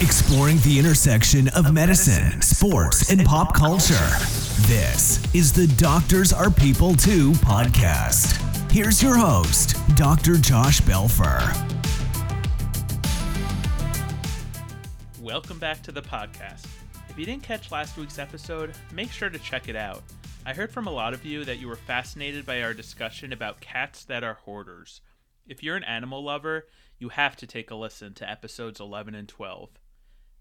exploring the intersection of medicine, sports, and pop culture. This is the Doctors Are People Too podcast. Here's your host, Dr. Josh Belfer. Welcome back to the podcast. If you didn't catch last week's episode, make sure to check it out. I heard from a lot of you that you were fascinated by our discussion about cats that are hoarders. If you're an animal lover, you have to take a listen to episodes 11 and 12.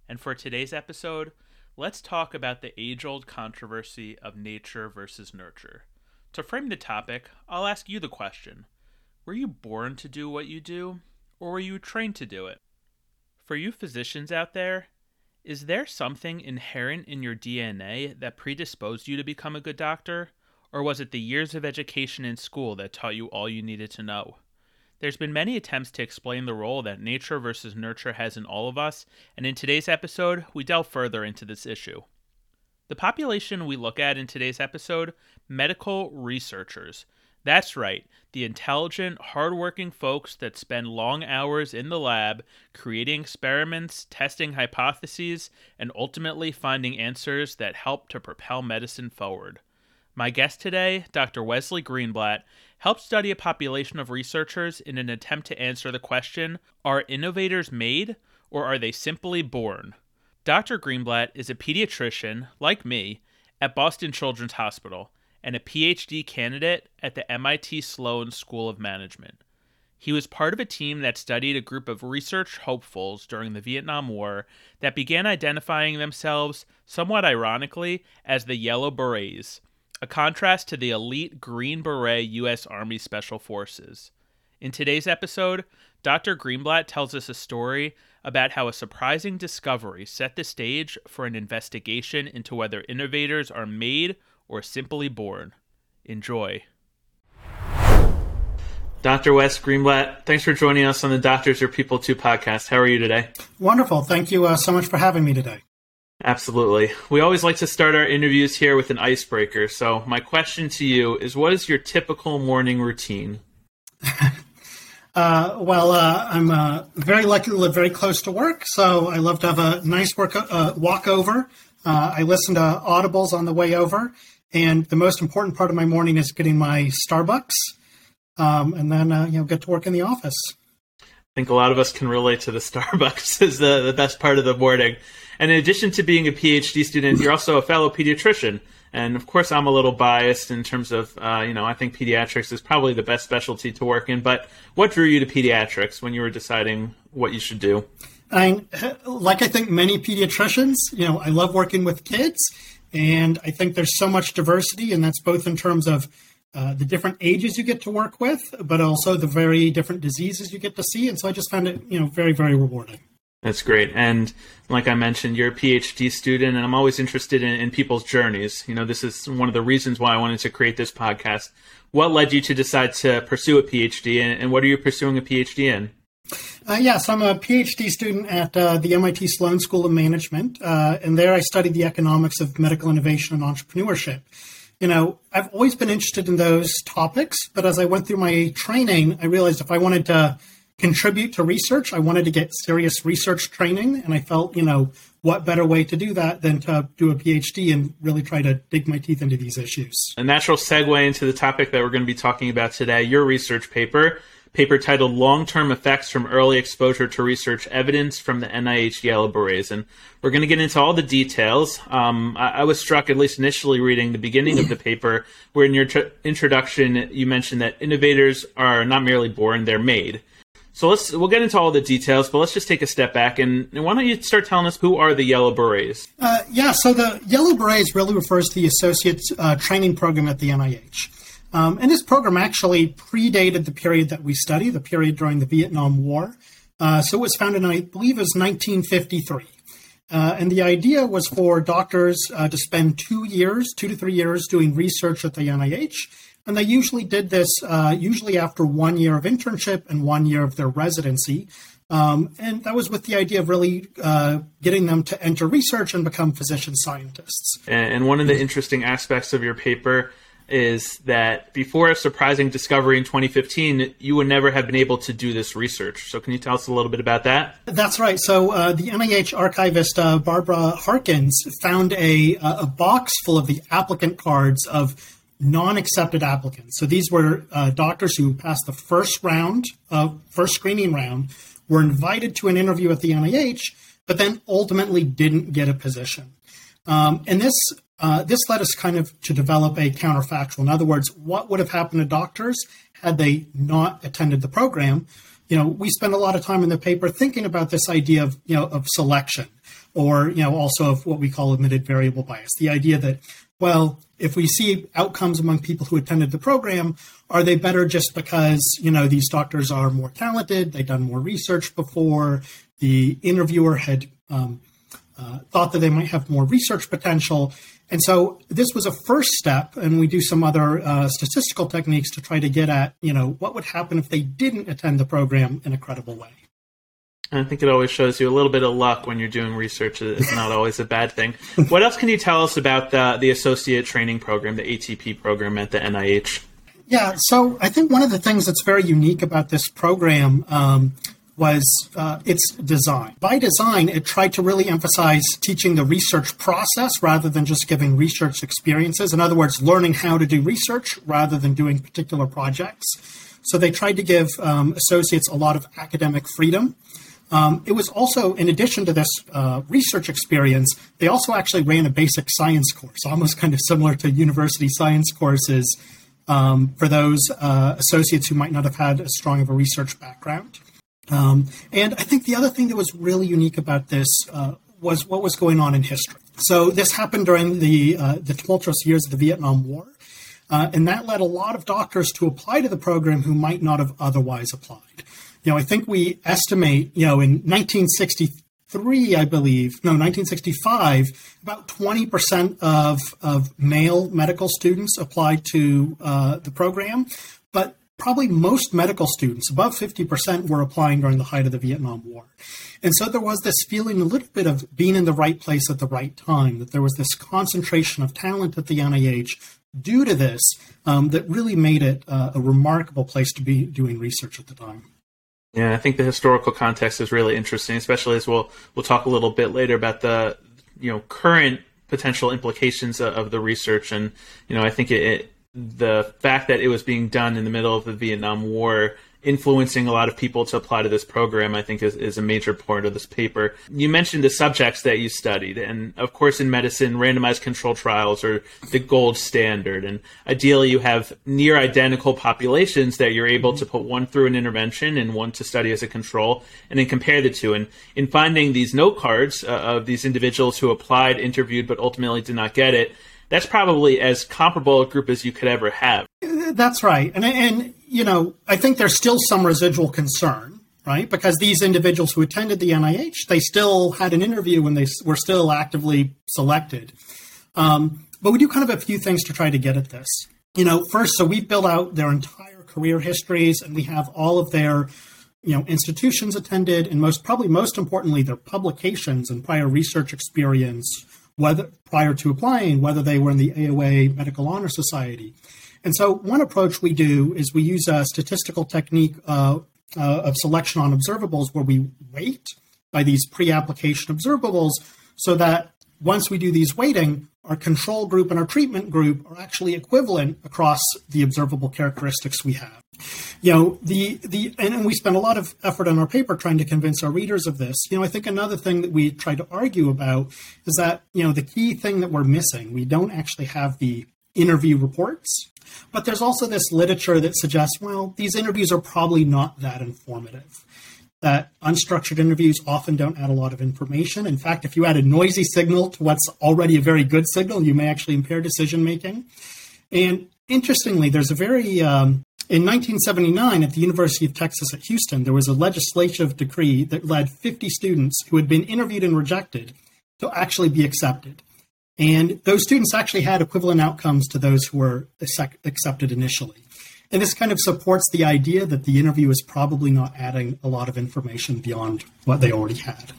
And for today's episode, let's talk about the age old controversy of nature versus nurture. To frame the topic, I'll ask you the question Were you born to do what you do, or were you trained to do it? For you physicians out there, is there something inherent in your DNA that predisposed you to become a good doctor? Or was it the years of education in school that taught you all you needed to know? There's been many attempts to explain the role that nature versus nurture has in all of us, and in today's episode, we delve further into this issue. The population we look at in today's episode medical researchers. That's right, the intelligent, hardworking folks that spend long hours in the lab creating experiments, testing hypotheses, and ultimately finding answers that help to propel medicine forward. My guest today, Dr. Wesley Greenblatt, helped study a population of researchers in an attempt to answer the question Are innovators made, or are they simply born? Dr. Greenblatt is a pediatrician, like me, at Boston Children's Hospital and a PhD candidate at the MIT Sloan School of Management. He was part of a team that studied a group of research hopefuls during the Vietnam War that began identifying themselves, somewhat ironically, as the Yellow Berets, a contrast to the elite Green Beret U.S. Army Special Forces. In today's episode, Dr. Greenblatt tells us a story about how a surprising discovery set the stage for an investigation into whether innovators are made or simply born. Enjoy. Dr. Wes Greenblatt, thanks for joining us on the Doctors Are People Too podcast. How are you today? Wonderful. Thank you uh, so much for having me today. Absolutely. We always like to start our interviews here with an icebreaker. So, my question to you is what is your typical morning routine? uh, well, uh, I'm uh, very lucky to live very close to work, so I love to have a nice work uh, walk over. Uh, I listen to audibles on the way over, and the most important part of my morning is getting my Starbucks, um, and then you know get to work in the office. I think a lot of us can relate to the Starbucks as the, the best part of the morning. And in addition to being a PhD student, you're also a fellow pediatrician. And of course, I'm a little biased in terms of, uh, you know, I think pediatrics is probably the best specialty to work in. But what drew you to pediatrics when you were deciding what you should do? I, like I think many pediatricians, you know, I love working with kids, and I think there's so much diversity, and that's both in terms of uh, the different ages you get to work with, but also the very different diseases you get to see. And so I just found it, you know, very, very rewarding. That's great. And like I mentioned, you're a PhD student, and I'm always interested in, in, people's journeys. You know, this is one of the reasons why I wanted to create this podcast. What led you to decide to pursue a PhD, and, and what are you pursuing a PhD in? Uh, yes, I'm a PhD student at uh, the MIT Sloan School of Management, uh, and there I studied the economics of medical innovation and entrepreneurship. You know, I've always been interested in those topics, but as I went through my training, I realized if I wanted to contribute to research. I wanted to get serious research training, and I felt, you know, what better way to do that than to do a PhD and really try to dig my teeth into these issues. A natural segue into the topic that we're going to be talking about today your research paper. Paper titled Long Term Effects from Early Exposure to Research Evidence from the NIH Yellow Berets. And we're going to get into all the details. Um, I, I, was struck, at least initially reading the beginning of the paper, where in your tr- introduction you mentioned that innovators are not merely born, they're made. So let's we'll get into all the details, but let's just take a step back and, and why don't you start telling us who are the Yellow Berets? Uh, yeah, so the Yellow Berets really refers to the associate uh, training program at the NIH. Um, and this program actually predated the period that we study, the period during the Vietnam War. Uh, so it was founded I believe, it was 1953. Uh, and the idea was for doctors uh, to spend two years, two to three years, doing research at the NIH and they usually did this uh, usually after one year of internship and one year of their residency. Um, and that was with the idea of really uh, getting them to enter research and become physician scientists. And one of the interesting aspects of your paper is that before a surprising discovery in 2015, you would never have been able to do this research. So, can you tell us a little bit about that? That's right. So, uh, the NIH archivist uh, Barbara Harkins found a, a box full of the applicant cards of non accepted applicants. So, these were uh, doctors who passed the first round, uh, first screening round, were invited to an interview at the NIH, but then ultimately didn't get a position. Um, and this uh, this led us kind of to develop a counterfactual. In other words, what would have happened to doctors had they not attended the program? You know, we spend a lot of time in the paper thinking about this idea of you know of selection, or you know also of what we call omitted variable bias. The idea that well, if we see outcomes among people who attended the program, are they better just because you know these doctors are more talented, they've done more research before, the interviewer had um, uh, thought that they might have more research potential. And so this was a first step, and we do some other uh, statistical techniques to try to get at, you know, what would happen if they didn't attend the program in a credible way. I think it always shows you a little bit of luck when you're doing research. It's not always a bad thing. What else can you tell us about the, the associate training program, the ATP program at the NIH? Yeah, so I think one of the things that's very unique about this program um, was uh, its design. By design, it tried to really emphasize teaching the research process rather than just giving research experiences. In other words, learning how to do research rather than doing particular projects. So they tried to give um, associates a lot of academic freedom. Um, it was also, in addition to this uh, research experience, they also actually ran a basic science course, almost kind of similar to university science courses um, for those uh, associates who might not have had as strong of a research background. Um, and I think the other thing that was really unique about this uh, was what was going on in history. So this happened during the uh, the tumultuous years of the Vietnam War, uh, and that led a lot of doctors to apply to the program who might not have otherwise applied. You know, I think we estimate, you know, in 1963, I believe, no, 1965, about 20% of, of male medical students applied to uh, the program, but probably most medical students, above 50%, were applying during the height of the Vietnam War. And so there was this feeling a little bit of being in the right place at the right time, that there was this concentration of talent at the NIH due to this um, that really made it uh, a remarkable place to be doing research at the time. Yeah, I think the historical context is really interesting, especially as we'll we'll talk a little bit later about the you know current potential implications of the research, and you know I think it, it the fact that it was being done in the middle of the Vietnam War influencing a lot of people to apply to this program, I think is, is a major part of this paper. You mentioned the subjects that you studied, and of course, in medicine, randomized control trials are the gold standard. And ideally, you have near identical populations that you're able to put one through an intervention and one to study as a control, and then compare the two. And in finding these note cards uh, of these individuals who applied, interviewed, but ultimately did not get it, that's probably as comparable a group as you could ever have. That's right. And, and, you know, I think there's still some residual concern, right? Because these individuals who attended the NIH, they still had an interview when they were still actively selected. Um, but we do kind of a few things to try to get at this. You know, first, so we've built out their entire career histories and we have all of their you know institutions attended and most probably most importantly their publications and prior research experience whether prior to applying, whether they were in the AOA Medical Honor Society. And so, one approach we do is we use a statistical technique uh, uh, of selection on observables where we weight by these pre application observables so that once we do these weighting, our control group and our treatment group are actually equivalent across the observable characteristics we have. You know, the the and we spend a lot of effort on our paper trying to convince our readers of this. You know, I think another thing that we try to argue about is that, you know, the key thing that we're missing, we don't actually have the interview reports, but there's also this literature that suggests, well, these interviews are probably not that informative that unstructured interviews often don't add a lot of information. In fact, if you add a noisy signal to what's already a very good signal, you may actually impair decision making. And interestingly, there's a very um, in 1979, at the University of Texas at Houston, there was a legislative decree that led 50 students who had been interviewed and rejected to actually be accepted. And those students actually had equivalent outcomes to those who were accepted initially. And this kind of supports the idea that the interview is probably not adding a lot of information beyond what they already had.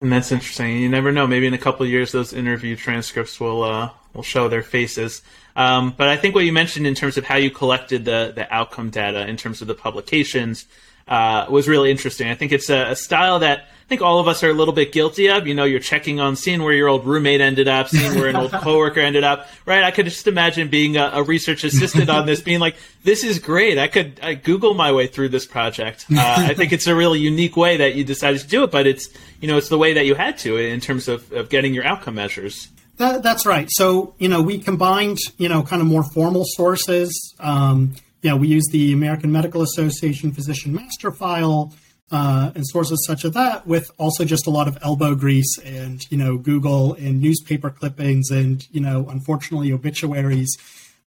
And that's interesting. You never know. Maybe in a couple years, those interview transcripts will uh, will show their faces. Um, but I think what you mentioned in terms of how you collected the the outcome data in terms of the publications uh, was really interesting. I think it's a, a, style that I think all of us are a little bit guilty of. You know, you're checking on seeing where your old roommate ended up, seeing where an old coworker ended up, right? I could just imagine being a, a research assistant on this, being like, "This is great. I could I Google my way through this project." Uh, I think it's a really unique way that you decided to do it, but it's you know it's the way that you had to in terms of, of getting your outcome measures. That, that's right. So, you know, we combined, you know, kind of more formal sources. Um, you know, we use the American Medical Association Physician Master File uh, and sources such as that, with also just a lot of elbow grease and, you know, Google and newspaper clippings and, you know, unfortunately, obituaries.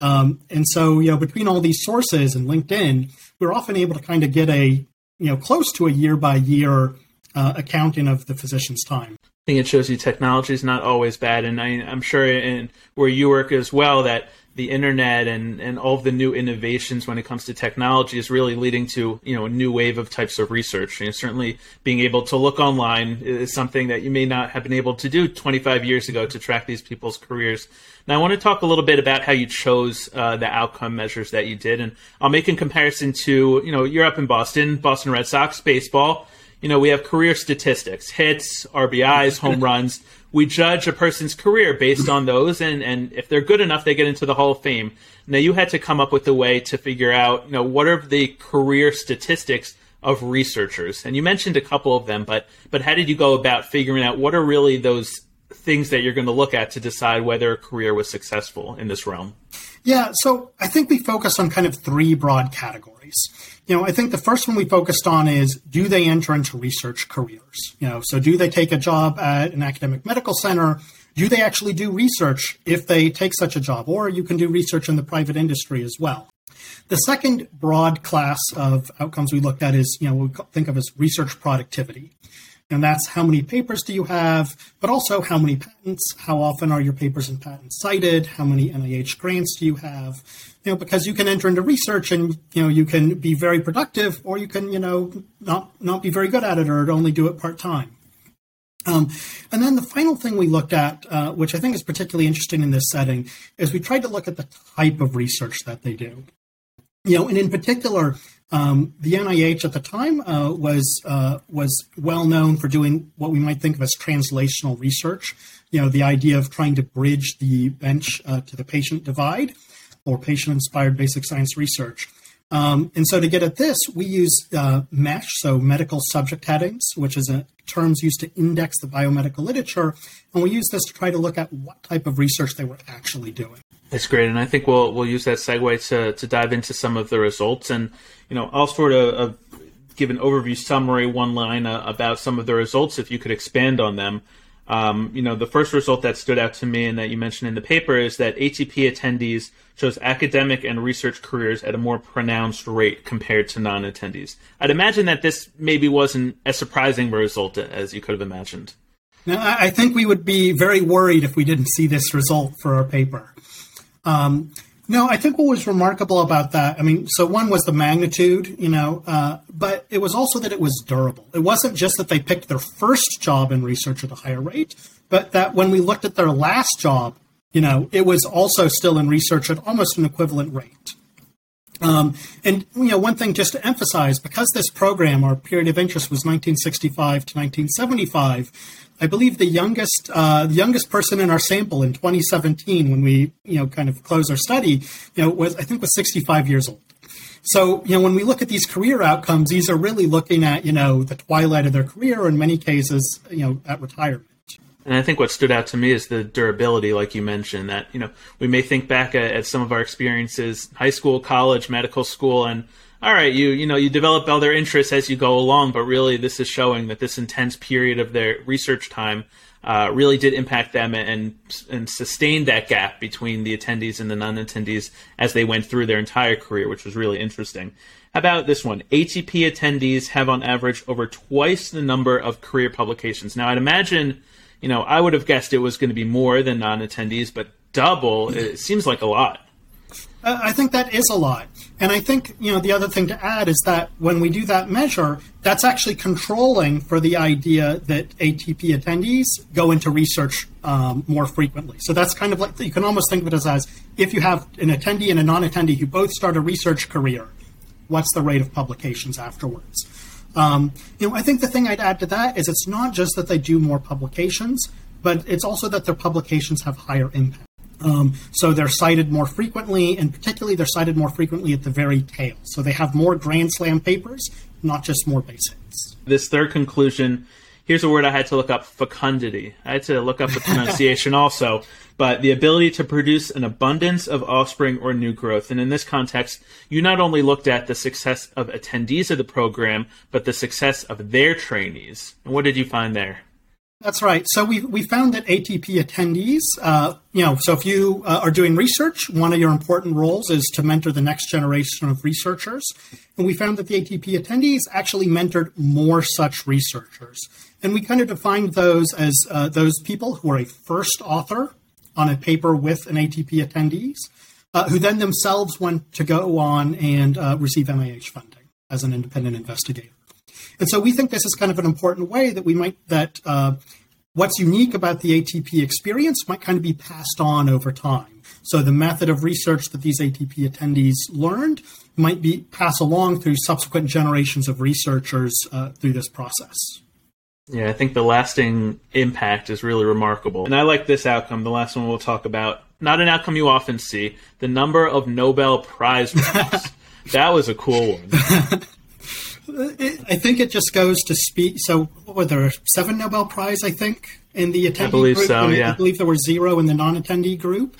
Um, and so, you know, between all these sources and LinkedIn, we're often able to kind of get a, you know, close to a year by year accounting of the physician's time think it shows you technology is not always bad, and I, am sure in where you work as well that the internet and, and all of the new innovations when it comes to technology is really leading to you know a new wave of types of research. And certainly, being able to look online is something that you may not have been able to do 25 years ago to track these people's careers. Now, I want to talk a little bit about how you chose uh, the outcome measures that you did, and I'll make a comparison to you know you're up in Boston, Boston Red Sox baseball you know, we have career statistics, hits, RBIs, home runs. We judge a person's career based on those, and, and if they're good enough, they get into the Hall of Fame. Now, you had to come up with a way to figure out, you know, what are the career statistics of researchers? And you mentioned a couple of them, but but how did you go about figuring out what are really those things that you're going to look at to decide whether a career was successful in this realm? Yeah, so I think we focus on kind of three broad categories you know, I think the first one we focused on is do they enter into research careers? You know, so do they take a job at an academic medical center? Do they actually do research if they take such a job? Or you can do research in the private industry as well. The second broad class of outcomes we looked at is, you know, we think of as research productivity. And that's how many papers do you have, but also how many patents, how often are your papers and patents cited, how many NIH grants do you have, you know, because you can enter into research and, you know, you can be very productive or you can, you know, not, not be very good at it or only do it part time. Um, and then the final thing we looked at, uh, which I think is particularly interesting in this setting, is we tried to look at the type of research that they do. You know, and in particular, um, the NIH at the time uh, was uh, was well known for doing what we might think of as translational research. You know, the idea of trying to bridge the bench uh, to the patient divide or patient inspired basic science research. Um, and so to get at this, we use uh, MESH, so medical subject headings, which is a terms used to index the biomedical literature. And we use this to try to look at what type of research they were actually doing. That's great, and I think we'll we'll use that segue to to dive into some of the results, and you know, I'll sort of give an overview summary, one line uh, about some of the results, if you could expand on them. Um, you know, the first result that stood out to me and that you mentioned in the paper is that ATP attendees chose academic and research careers at a more pronounced rate compared to non-attendees. I'd imagine that this maybe wasn't as surprising a result as you could have imagined. Now, I think we would be very worried if we didn't see this result for our paper. Um, no, I think what was remarkable about that, I mean, so one was the magnitude, you know, uh, but it was also that it was durable. It wasn't just that they picked their first job in research at a higher rate, but that when we looked at their last job, you know, it was also still in research at almost an equivalent rate. Um, and you know, one thing just to emphasize, because this program, our period of interest was 1965 to 1975, I believe the youngest uh, the youngest person in our sample in 2017, when we you know kind of closed our study, you know, was I think was 65 years old. So you know, when we look at these career outcomes, these are really looking at you know the twilight of their career, or in many cases, you know, at retirement. And I think what stood out to me is the durability, like you mentioned, that, you know, we may think back at, at some of our experiences, high school, college, medical school, and all right, you you know you develop other interests as you go along, but really this is showing that this intense period of their research time uh, really did impact them and and sustain that gap between the attendees and the non-attendees as they went through their entire career, which was really interesting. How about this one? ATP attendees have on average over twice the number of career publications. Now, I'd imagine you know, I would have guessed it was going to be more than non-attendees, but double it seems like a lot. I think that is a lot. And I think, you know, the other thing to add is that when we do that measure, that's actually controlling for the idea that ATP attendees go into research um, more frequently. So that's kind of like, you can almost think of it as, as if you have an attendee and a non attendee who both start a research career, what's the rate of publications afterwards? Um, you know, I think the thing I'd add to that is it's not just that they do more publications, but it's also that their publications have higher impact. Um, so they're cited more frequently, and particularly they're cited more frequently at the very tail. So they have more Grand Slam papers, not just more base hits. This third conclusion here's a word I had to look up fecundity. I had to look up the pronunciation also, but the ability to produce an abundance of offspring or new growth. And in this context, you not only looked at the success of attendees of the program, but the success of their trainees. And what did you find there? That's right. So we, we found that ATP attendees, uh, you know, so if you uh, are doing research, one of your important roles is to mentor the next generation of researchers. And we found that the ATP attendees actually mentored more such researchers. And we kind of defined those as uh, those people who are a first author on a paper with an ATP attendees, uh, who then themselves went to go on and uh, receive NIH funding as an independent investigator. And so we think this is kind of an important way that we might that uh, what's unique about the ATP experience might kind of be passed on over time. So the method of research that these ATP attendees learned might be passed along through subsequent generations of researchers uh, through this process. Yeah, I think the lasting impact is really remarkable. And I like this outcome, the last one we'll talk about. Not an outcome you often see, the number of Nobel Prize winners. that was a cool one. I think it just goes to speak. So, were there seven Nobel Prize? I think in the attendee I believe group. so. Yeah, I believe there were zero in the non-attendee group.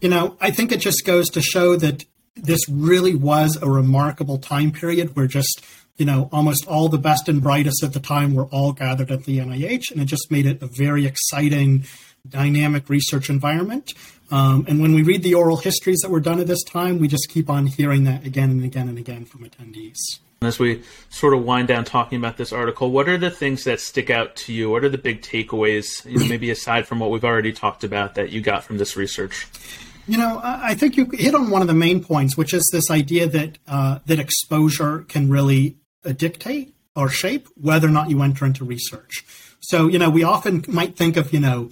You know, I think it just goes to show that this really was a remarkable time period where just you know almost all the best and brightest at the time were all gathered at the NIH, and it just made it a very exciting, dynamic research environment. Um, and when we read the oral histories that were done at this time, we just keep on hearing that again and again and again from attendees. As we sort of wind down talking about this article, what are the things that stick out to you? What are the big takeaways, you know, maybe aside from what we've already talked about, that you got from this research? You know, I think you hit on one of the main points, which is this idea that uh, that exposure can really uh, dictate or shape whether or not you enter into research. So, you know, we often might think of, you know,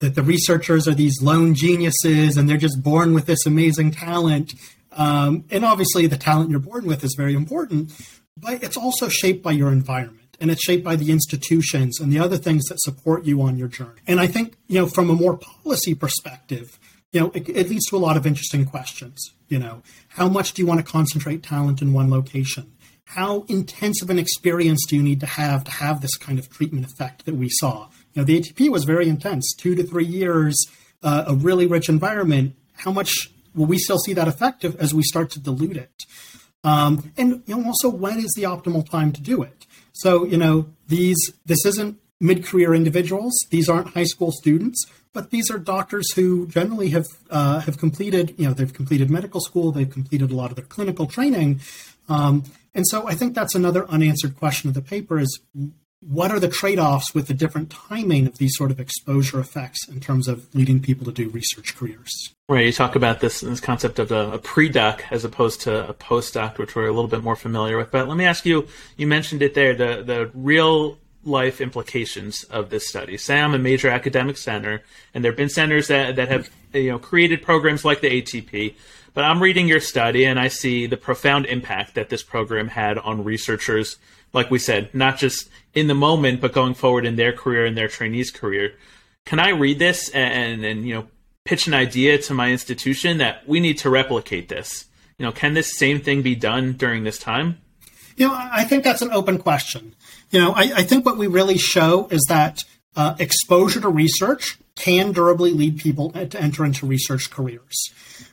that the researchers are these lone geniuses and they're just born with this amazing talent. Um, and obviously, the talent you're born with is very important, but it's also shaped by your environment and it's shaped by the institutions and the other things that support you on your journey. And I think, you know, from a more policy perspective, you know, it, it leads to a lot of interesting questions. You know, how much do you want to concentrate talent in one location? How intensive an experience do you need to have to have this kind of treatment effect that we saw? You know, the ATP was very intense, two to three years, uh, a really rich environment. How much will we still see that effective as we start to dilute it? Um, and you know, also, when is the optimal time to do it? So, you know, these this isn't mid-career individuals; these aren't high school students, but these are doctors who generally have uh, have completed, you know, they've completed medical school, they've completed a lot of their clinical training, um, and so I think that's another unanswered question of the paper: is what are the trade-offs with the different timing of these sort of exposure effects in terms of leading people to do research careers? Right. You talk about this this concept of a, a pre-doc as opposed to a postdoc, which we're a little bit more familiar with. But let me ask you: you mentioned it there, the the real life implications of this study. Say I'm a major academic center, and there have been centers that that have you know created programs like the ATP. But I'm reading your study, and I see the profound impact that this program had on researchers like we said, not just in the moment, but going forward in their career and their trainees' career. Can I read this and, and you know pitch an idea to my institution that we need to replicate this? You know, can this same thing be done during this time? You know, I think that's an open question. You know, I, I think what we really show is that uh, exposure to research can durably lead people to enter into research careers.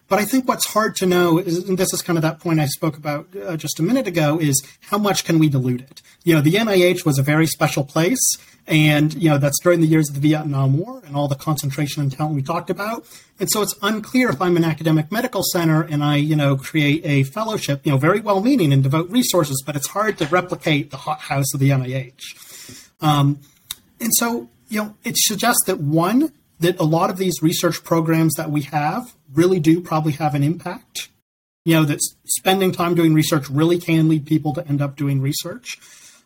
But I think what's hard to know is, and this is kind of that point I spoke about uh, just a minute ago, is how much can we dilute it? You know, the NIH was a very special place, and you know that's during the years of the Vietnam War and all the concentration and talent we talked about. And so it's unclear if I'm an academic medical center and I, you know, create a fellowship, you know, very well-meaning and devote resources, but it's hard to replicate the hothouse of the NIH. Um, and so, you know, it suggests that one, that a lot of these research programs that we have really do probably have an impact. You know, that spending time doing research really can lead people to end up doing research.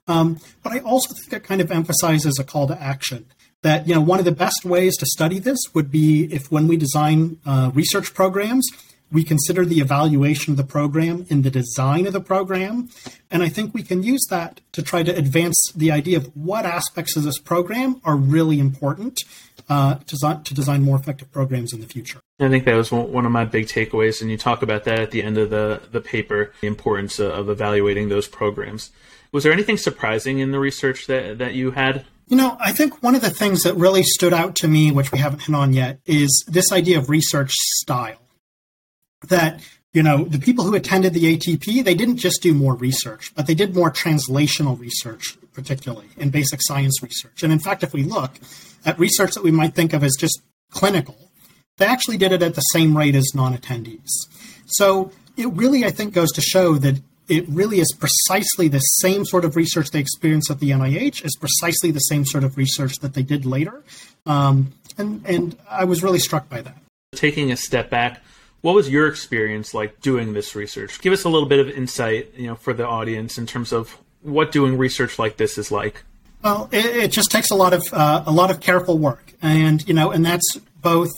Um, but I also think it kind of emphasizes a call to action. That you know, one of the best ways to study this would be if, when we design uh, research programs, we consider the evaluation of the program in the design of the program. And I think we can use that to try to advance the idea of what aspects of this program are really important uh, to, to design more effective programs in the future. I think that was one of my big takeaways, and you talk about that at the end of the, the paper, the importance of evaluating those programs. Was there anything surprising in the research that, that you had? You know, I think one of the things that really stood out to me, which we haven't hit on yet, is this idea of research style that you know the people who attended the ATP they didn't just do more research but they did more translational research particularly in basic science research. And in fact if we look at research that we might think of as just clinical they actually did it at the same rate as non-attendees. So it really i think goes to show that it really is precisely the same sort of research they experienced at the nih is precisely the same sort of research that they did later. Um, and, and i was really struck by that. Taking a step back what was your experience like doing this research? Give us a little bit of insight, you know, for the audience in terms of what doing research like this is like. Well, it, it just takes a lot of uh, a lot of careful work, and you know, and that's both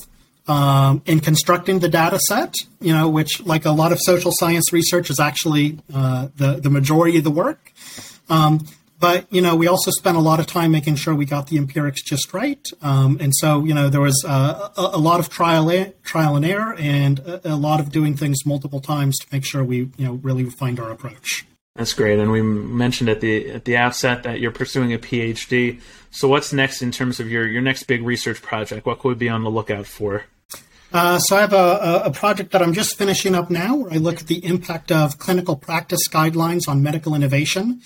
um, in constructing the data set, you know, which, like a lot of social science research, is actually uh, the the majority of the work. Um, but you know, we also spent a lot of time making sure we got the empirics just right, um, and so you know there was uh, a, a, lot of trial trial and error, and a, a, lot of doing things multiple times to make sure we you know really refined our approach. That's great, and we mentioned at the at the outset that you're pursuing a PhD. So what's next in terms of your your next big research project? What could we be on the lookout for? Uh, so I have a, a, project that I'm just finishing up now, where I look at the impact of clinical practice guidelines on medical innovation.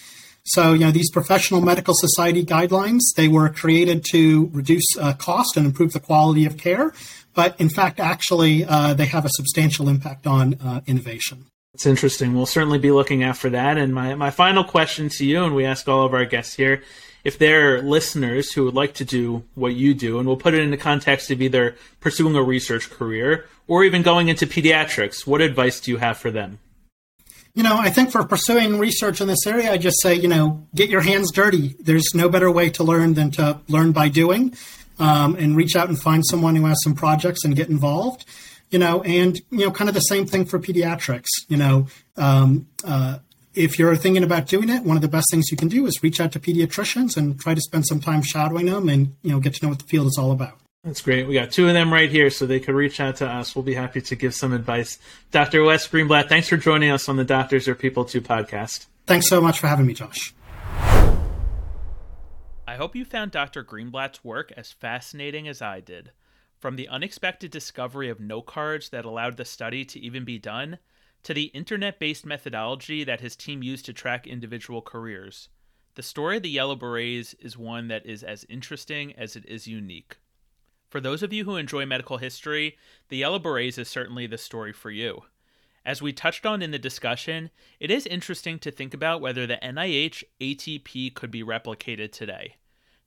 So, you know, these professional medical society guidelines, they were created to reduce uh, cost and improve the quality of care. But in fact, actually, uh, they have a substantial impact on uh, innovation. It's interesting. We'll certainly be looking for that. And my, my final question to you, and we ask all of our guests here, if there are listeners who would like to do what you do, and we'll put it in the context of either pursuing a research career or even going into pediatrics, what advice do you have for them? You know, I think for pursuing research in this area, I just say, you know, get your hands dirty. There's no better way to learn than to learn by doing, um, and reach out and find someone who has some projects and get involved. You know, and you know, kind of the same thing for pediatrics. You know, um, uh, if you're thinking about doing it, one of the best things you can do is reach out to pediatricians and try to spend some time shadowing them, and you know, get to know what the field is all about. That's great. We got two of them right here, so they could reach out to us. We'll be happy to give some advice. Dr. Wes Greenblatt, thanks for joining us on the Doctors Are People Too podcast. Thanks so much for having me, Josh. I hope you found Dr. Greenblatt's work as fascinating as I did. From the unexpected discovery of note cards that allowed the study to even be done, to the internet based methodology that his team used to track individual careers. The story of the Yellow Berets is one that is as interesting as it is unique. For those of you who enjoy medical history, the Yellow Berets is certainly the story for you. As we touched on in the discussion, it is interesting to think about whether the NIH ATP could be replicated today.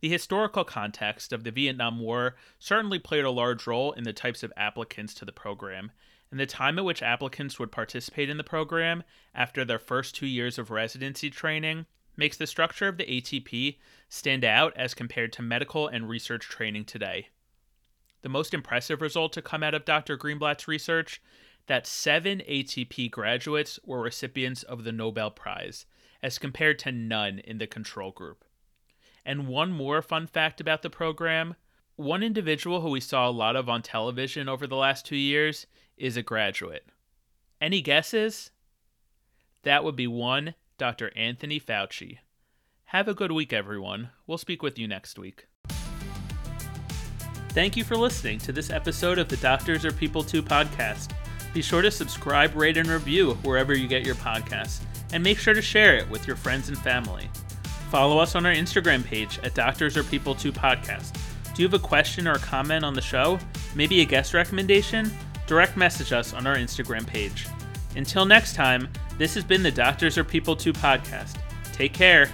The historical context of the Vietnam War certainly played a large role in the types of applicants to the program, and the time at which applicants would participate in the program after their first two years of residency training makes the structure of the ATP stand out as compared to medical and research training today the most impressive result to come out of Dr. Greenblatt's research that seven ATP graduates were recipients of the Nobel Prize, as compared to none in the control group. And one more fun fact about the program one individual who we saw a lot of on television over the last two years is a graduate. Any guesses? That would be one Dr. Anthony Fauci. Have a good week, everyone. We'll speak with you next week. Thank you for listening to this episode of the Doctors Are People Too podcast. Be sure to subscribe, rate, and review wherever you get your podcasts, and make sure to share it with your friends and family. Follow us on our Instagram page at Doctors Are People Too podcast. Do you have a question or a comment on the show? Maybe a guest recommendation? Direct message us on our Instagram page. Until next time, this has been the Doctors Are People Too podcast. Take care.